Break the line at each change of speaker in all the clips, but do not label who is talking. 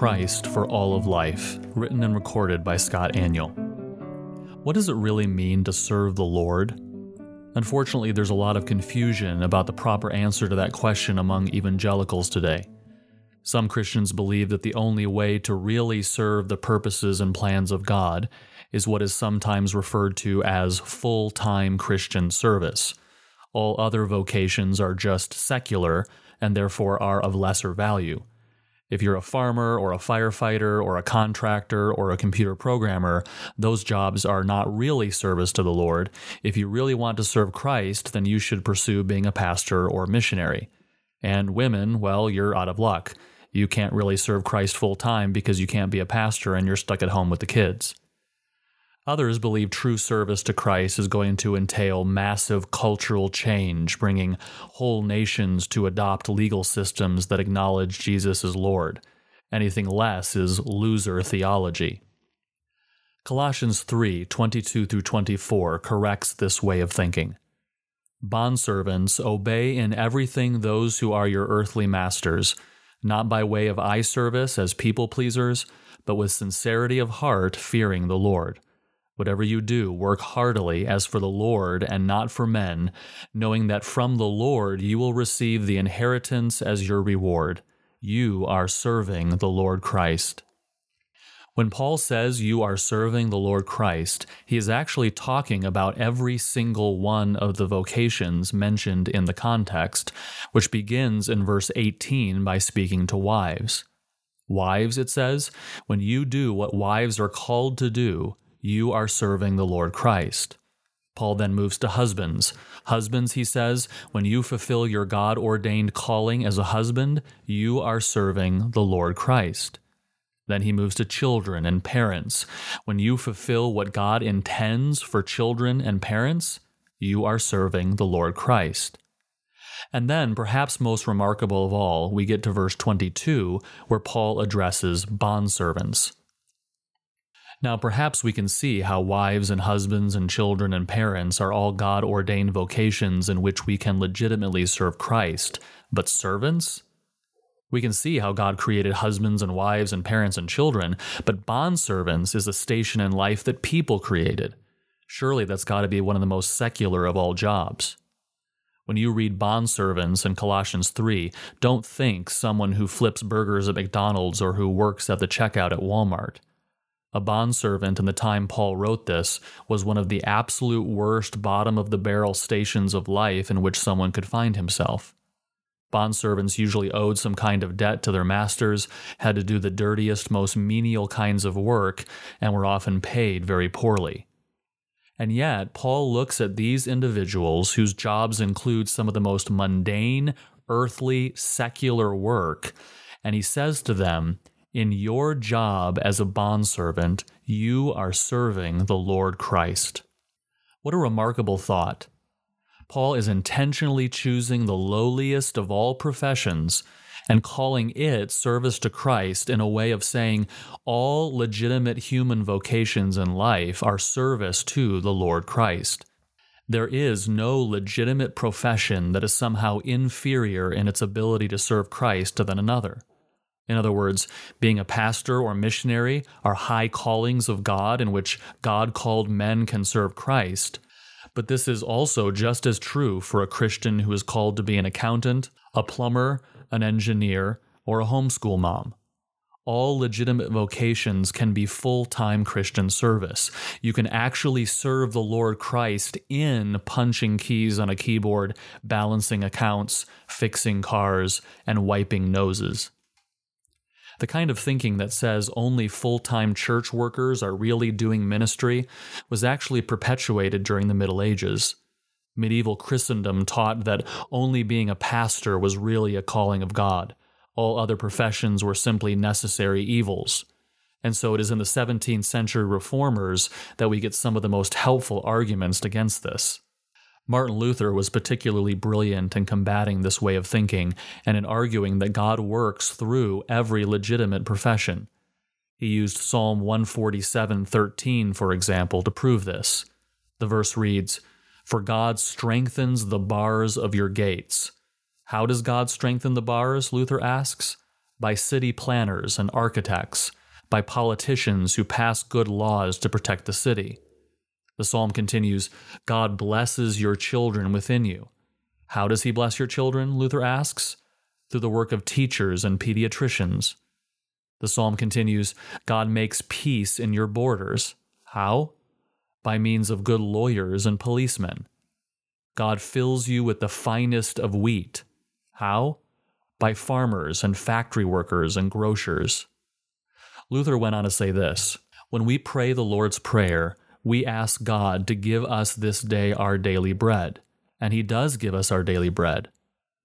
Christ for all of life, written and recorded by Scott Aniol. What does it really mean to serve the Lord? Unfortunately, there's a lot of confusion about the proper answer to that question among evangelicals today. Some Christians believe that the only way to really serve the purposes and plans of God is what is sometimes referred to as full time Christian service. All other vocations are just secular and therefore are of lesser value. If you're a farmer or a firefighter or a contractor or a computer programmer, those jobs are not really service to the Lord. If you really want to serve Christ, then you should pursue being a pastor or missionary. And women, well, you're out of luck. You can't really serve Christ full time because you can't be a pastor and you're stuck at home with the kids. Others believe true service to Christ is going to entail massive cultural change, bringing whole nations to adopt legal systems that acknowledge Jesus as Lord. Anything less is loser theology. Colossians 3 22 through 24 corrects this way of thinking. Bondservants, obey in everything those who are your earthly masters, not by way of eye service as people pleasers, but with sincerity of heart, fearing the Lord. Whatever you do, work heartily as for the Lord and not for men, knowing that from the Lord you will receive the inheritance as your reward. You are serving the Lord Christ. When Paul says you are serving the Lord Christ, he is actually talking about every single one of the vocations mentioned in the context, which begins in verse 18 by speaking to wives. Wives, it says, when you do what wives are called to do, you are serving the Lord Christ. Paul then moves to husbands. Husbands, he says, when you fulfill your God ordained calling as a husband, you are serving the Lord Christ. Then he moves to children and parents. When you fulfill what God intends for children and parents, you are serving the Lord Christ. And then, perhaps most remarkable of all, we get to verse 22, where Paul addresses bondservants. Now, perhaps we can see how wives and husbands and children and parents are all God ordained vocations in which we can legitimately serve Christ. But servants? We can see how God created husbands and wives and parents and children, but bondservants is a station in life that people created. Surely that's got to be one of the most secular of all jobs. When you read bondservants in Colossians 3, don't think someone who flips burgers at McDonald's or who works at the checkout at Walmart. A bondservant in the time Paul wrote this was one of the absolute worst bottom of the barrel stations of life in which someone could find himself. Bondservants usually owed some kind of debt to their masters, had to do the dirtiest, most menial kinds of work, and were often paid very poorly. And yet, Paul looks at these individuals whose jobs include some of the most mundane, earthly, secular work, and he says to them, in your job as a bondservant, you are serving the Lord Christ. What a remarkable thought. Paul is intentionally choosing the lowliest of all professions and calling it service to Christ in a way of saying all legitimate human vocations in life are service to the Lord Christ. There is no legitimate profession that is somehow inferior in its ability to serve Christ than another. In other words, being a pastor or missionary are high callings of God in which God called men can serve Christ. But this is also just as true for a Christian who is called to be an accountant, a plumber, an engineer, or a homeschool mom. All legitimate vocations can be full time Christian service. You can actually serve the Lord Christ in punching keys on a keyboard, balancing accounts, fixing cars, and wiping noses. The kind of thinking that says only full time church workers are really doing ministry was actually perpetuated during the Middle Ages. Medieval Christendom taught that only being a pastor was really a calling of God. All other professions were simply necessary evils. And so it is in the 17th century reformers that we get some of the most helpful arguments against this. Martin Luther was particularly brilliant in combating this way of thinking and in arguing that God works through every legitimate profession. He used Psalm 147:13 for example to prove this. The verse reads, "For God strengthens the bars of your gates." How does God strengthen the bars? Luther asks. by city planners and architects, by politicians who pass good laws to protect the city. The psalm continues God blesses your children within you. How does he bless your children? Luther asks. Through the work of teachers and pediatricians. The psalm continues God makes peace in your borders. How? By means of good lawyers and policemen. God fills you with the finest of wheat. How? By farmers and factory workers and grocers. Luther went on to say this When we pray the Lord's Prayer, we ask God to give us this day our daily bread, and He does give us our daily bread.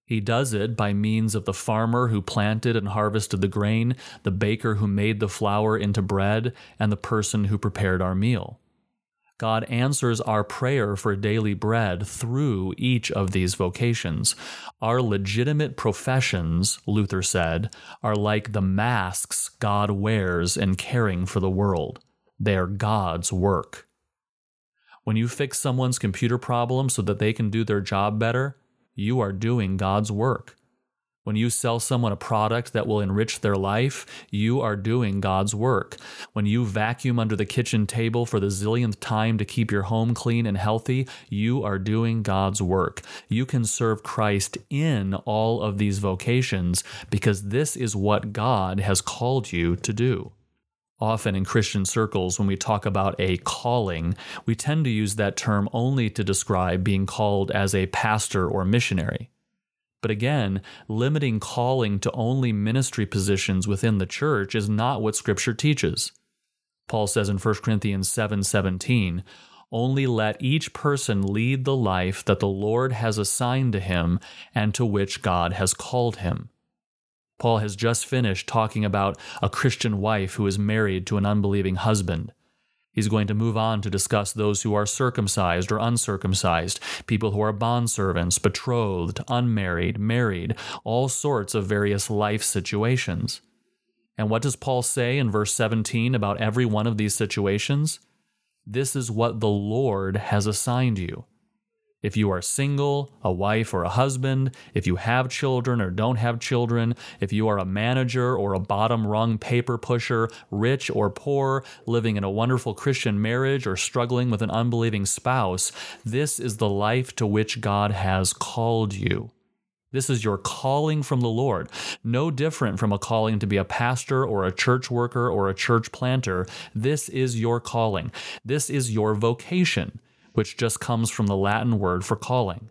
He does it by means of the farmer who planted and harvested the grain, the baker who made the flour into bread, and the person who prepared our meal. God answers our prayer for daily bread through each of these vocations. Our legitimate professions, Luther said, are like the masks God wears in caring for the world. They are God's work. When you fix someone's computer problem so that they can do their job better, you are doing God's work. When you sell someone a product that will enrich their life, you are doing God's work. When you vacuum under the kitchen table for the zillionth time to keep your home clean and healthy, you are doing God's work. You can serve Christ in all of these vocations because this is what God has called you to do. Often in Christian circles, when we talk about a calling, we tend to use that term only to describe being called as a pastor or missionary. But again, limiting calling to only ministry positions within the church is not what Scripture teaches. Paul says in 1 Corinthians 7 17, only let each person lead the life that the Lord has assigned to him and to which God has called him. Paul has just finished talking about a Christian wife who is married to an unbelieving husband. He's going to move on to discuss those who are circumcised or uncircumcised, people who are bondservants, betrothed, unmarried, married, all sorts of various life situations. And what does Paul say in verse 17 about every one of these situations? This is what the Lord has assigned you. If you are single, a wife or a husband, if you have children or don't have children, if you are a manager or a bottom rung paper pusher, rich or poor, living in a wonderful Christian marriage or struggling with an unbelieving spouse, this is the life to which God has called you. This is your calling from the Lord. No different from a calling to be a pastor or a church worker or a church planter. This is your calling. This is your vocation which just comes from the Latin word for calling.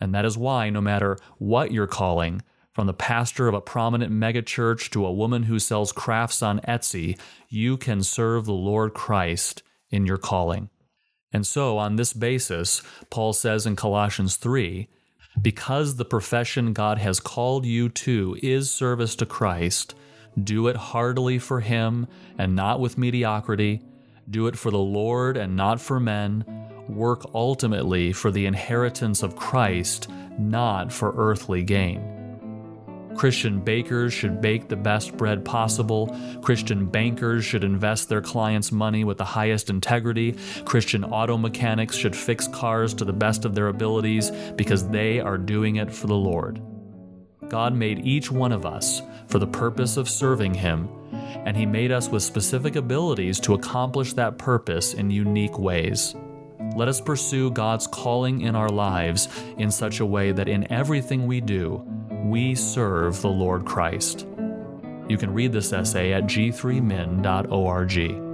And that is why, no matter what you're calling, from the pastor of a prominent megachurch to a woman who sells crafts on Etsy, you can serve the Lord Christ in your calling. And so, on this basis, Paul says in Colossians 3 because the profession God has called you to is service to Christ, do it heartily for Him and not with mediocrity. Do it for the Lord and not for men work ultimately for the inheritance of Christ, not for earthly gain. Christian bakers should bake the best bread possible. Christian bankers should invest their clients' money with the highest integrity. Christian auto mechanics should fix cars to the best of their abilities because they are doing it for the Lord. God made each one of us for the purpose of serving Him, and He made us with specific abilities to accomplish that purpose in unique ways. Let us pursue God's calling in our lives in such a way that in everything we do, we serve the Lord Christ. You can read this essay at g3min.org.